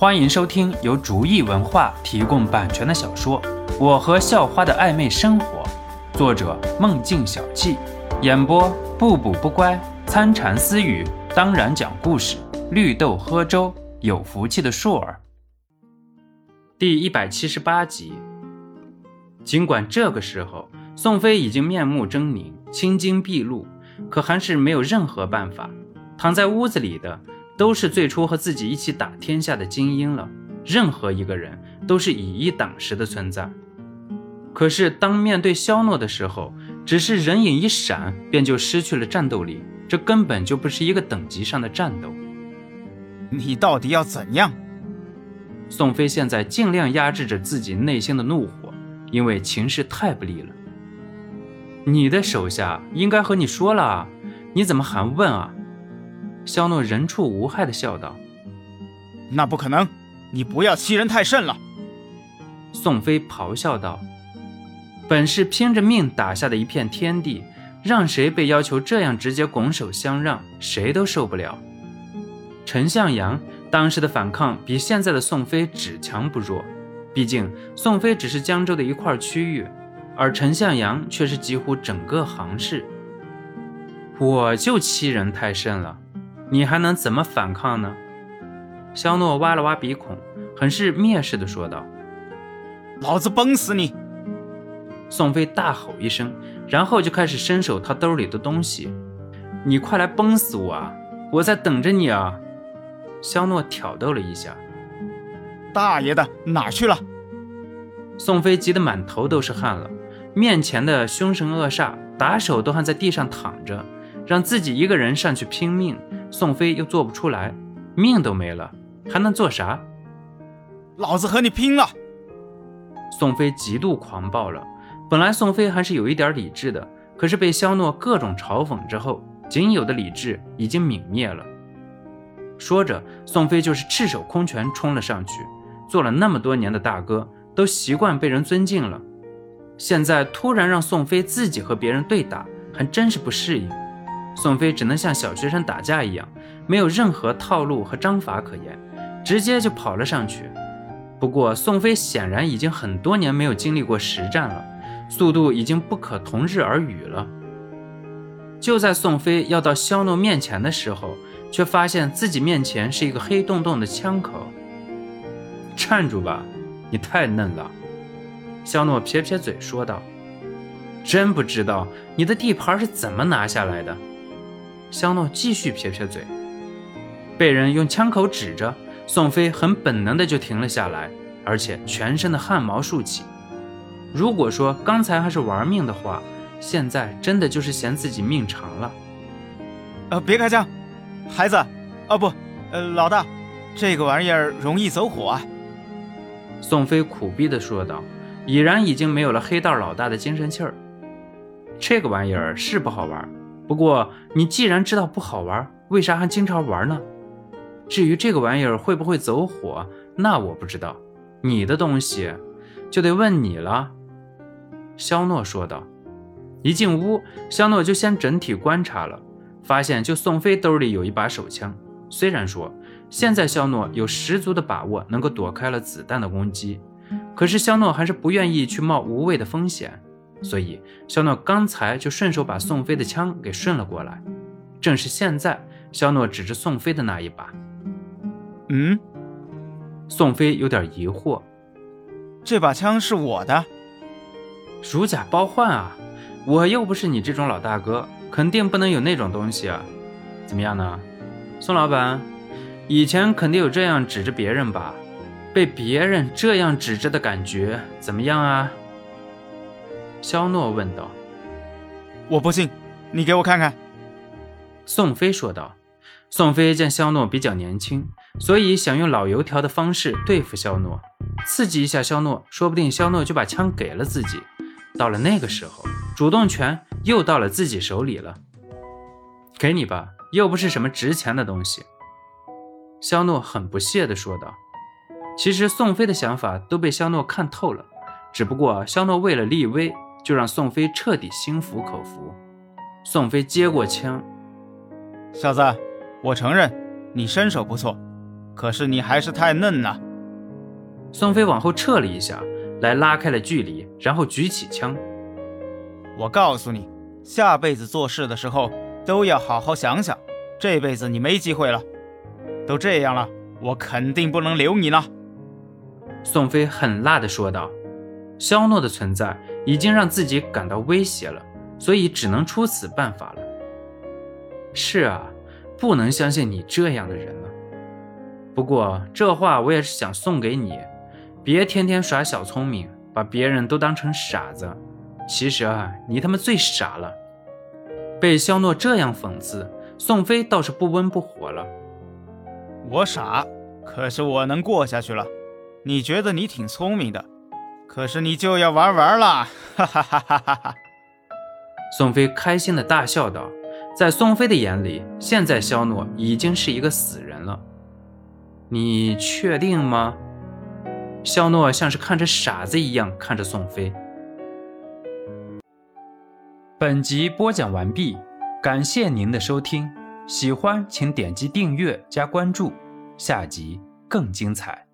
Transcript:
欢迎收听由竹意文化提供版权的小说《我和校花的暧昧生活》，作者梦境小憩，演播不补不乖、参禅私语，当然讲故事，绿豆喝粥，有福气的硕儿。第一百七十八集。尽管这个时候宋飞已经面目狰狞、青筋毕露，可还是没有任何办法。躺在屋子里的。都是最初和自己一起打天下的精英了，任何一个人都是以一挡十的存在。可是当面对肖诺的时候，只是人影一闪，便就失去了战斗力，这根本就不是一个等级上的战斗。你到底要怎样？宋飞现在尽量压制着自己内心的怒火，因为情势太不利了。你的手下应该和你说了啊，你怎么还问啊？肖诺人畜无害的笑道：“那不可能，你不要欺人太甚了。”宋飞咆哮道：“本是拼着命打下的一片天地，让谁被要求这样直接拱手相让，谁都受不了。”陈向阳当时的反抗比现在的宋飞只强不弱，毕竟宋飞只是江州的一块区域，而陈向阳却是几乎整个杭市。我就欺人太甚了。你还能怎么反抗呢？肖诺挖了挖鼻孔，很是蔑视地说道：“老子崩死你！”宋飞大吼一声，然后就开始伸手掏兜里的东西。“你快来崩死我啊！我在等着你啊！”肖诺挑逗了一下。“大爷的，哪去了？”宋飞急得满头都是汗了。面前的凶神恶煞打手都还在地上躺着，让自己一个人上去拼命。宋飞又做不出来，命都没了，还能做啥？老子和你拼了！宋飞极度狂暴了。本来宋飞还是有一点理智的，可是被肖诺各种嘲讽之后，仅有的理智已经泯灭了。说着，宋飞就是赤手空拳冲了上去。做了那么多年的大哥，都习惯被人尊敬了，现在突然让宋飞自己和别人对打，还真是不适应。宋飞只能像小学生打架一样，没有任何套路和章法可言，直接就跑了上去。不过，宋飞显然已经很多年没有经历过实战了，速度已经不可同日而语了。就在宋飞要到肖诺面前的时候，却发现自己面前是一个黑洞洞的枪口。站住吧，你太嫩了。肖诺撇撇嘴说道：“真不知道你的地盘是怎么拿下来的。”肖诺继续撇撇嘴，被人用枪口指着，宋飞很本能的就停了下来，而且全身的汗毛竖起。如果说刚才还是玩命的话，现在真的就是嫌自己命长了。呃，别开枪，孩子，哦不，呃，老大，这个玩意儿容易走火啊。宋飞苦逼的说道，已然已经没有了黑道老大的精神气儿。这个玩意儿是不好玩。不过，你既然知道不好玩，为啥还经常玩呢？至于这个玩意儿会不会走火，那我不知道。你的东西就得问你了。”肖诺说道。一进屋，肖诺就先整体观察了，发现就宋飞兜里有一把手枪。虽然说现在肖诺有十足的把握能够躲开了子弹的攻击，可是肖诺还是不愿意去冒无谓的风险。所以，肖诺刚才就顺手把宋飞的枪给顺了过来。正是现在，肖诺指着宋飞的那一把。嗯，宋飞有点疑惑：“这把枪是我的？如假包换啊！我又不是你这种老大哥，肯定不能有那种东西啊！怎么样呢，宋老板？以前肯定有这样指着别人吧？被别人这样指着的感觉怎么样啊？”肖诺问道：“我不信，你给我看看。”宋飞说道。宋飞见肖诺比较年轻，所以想用老油条的方式对付肖诺，刺激一下肖诺，说不定肖诺就把枪给了自己。到了那个时候，主动权又到了自己手里了。给你吧，又不是什么值钱的东西。”肖诺很不屑地说道。其实宋飞的想法都被肖诺看透了，只不过肖诺为了立威。就让宋飞彻底心服口服。宋飞接过枪，小子，我承认你身手不错，可是你还是太嫩了。宋飞往后撤了一下，来拉开了距离，然后举起枪。我告诉你，下辈子做事的时候都要好好想想，这辈子你没机会了。都这样了，我肯定不能留你了。宋飞狠辣地说道。肖诺的存在已经让自己感到威胁了，所以只能出此办法了。是啊，不能相信你这样的人了。不过这话我也是想送给你，别天天耍小聪明，把别人都当成傻子。其实啊，你他妈最傻了。被肖诺这样讽刺，宋飞倒是不温不火了。我傻，可是我能过下去了。你觉得你挺聪明的？可是你就要玩完了，哈哈哈哈哈哈！宋飞开心的大笑道。在宋飞的眼里，现在肖诺已经是一个死人了。你确定吗？肖诺像是看着傻子一样看着宋飞。本集播讲完毕，感谢您的收听，喜欢请点击订阅加关注，下集更精彩。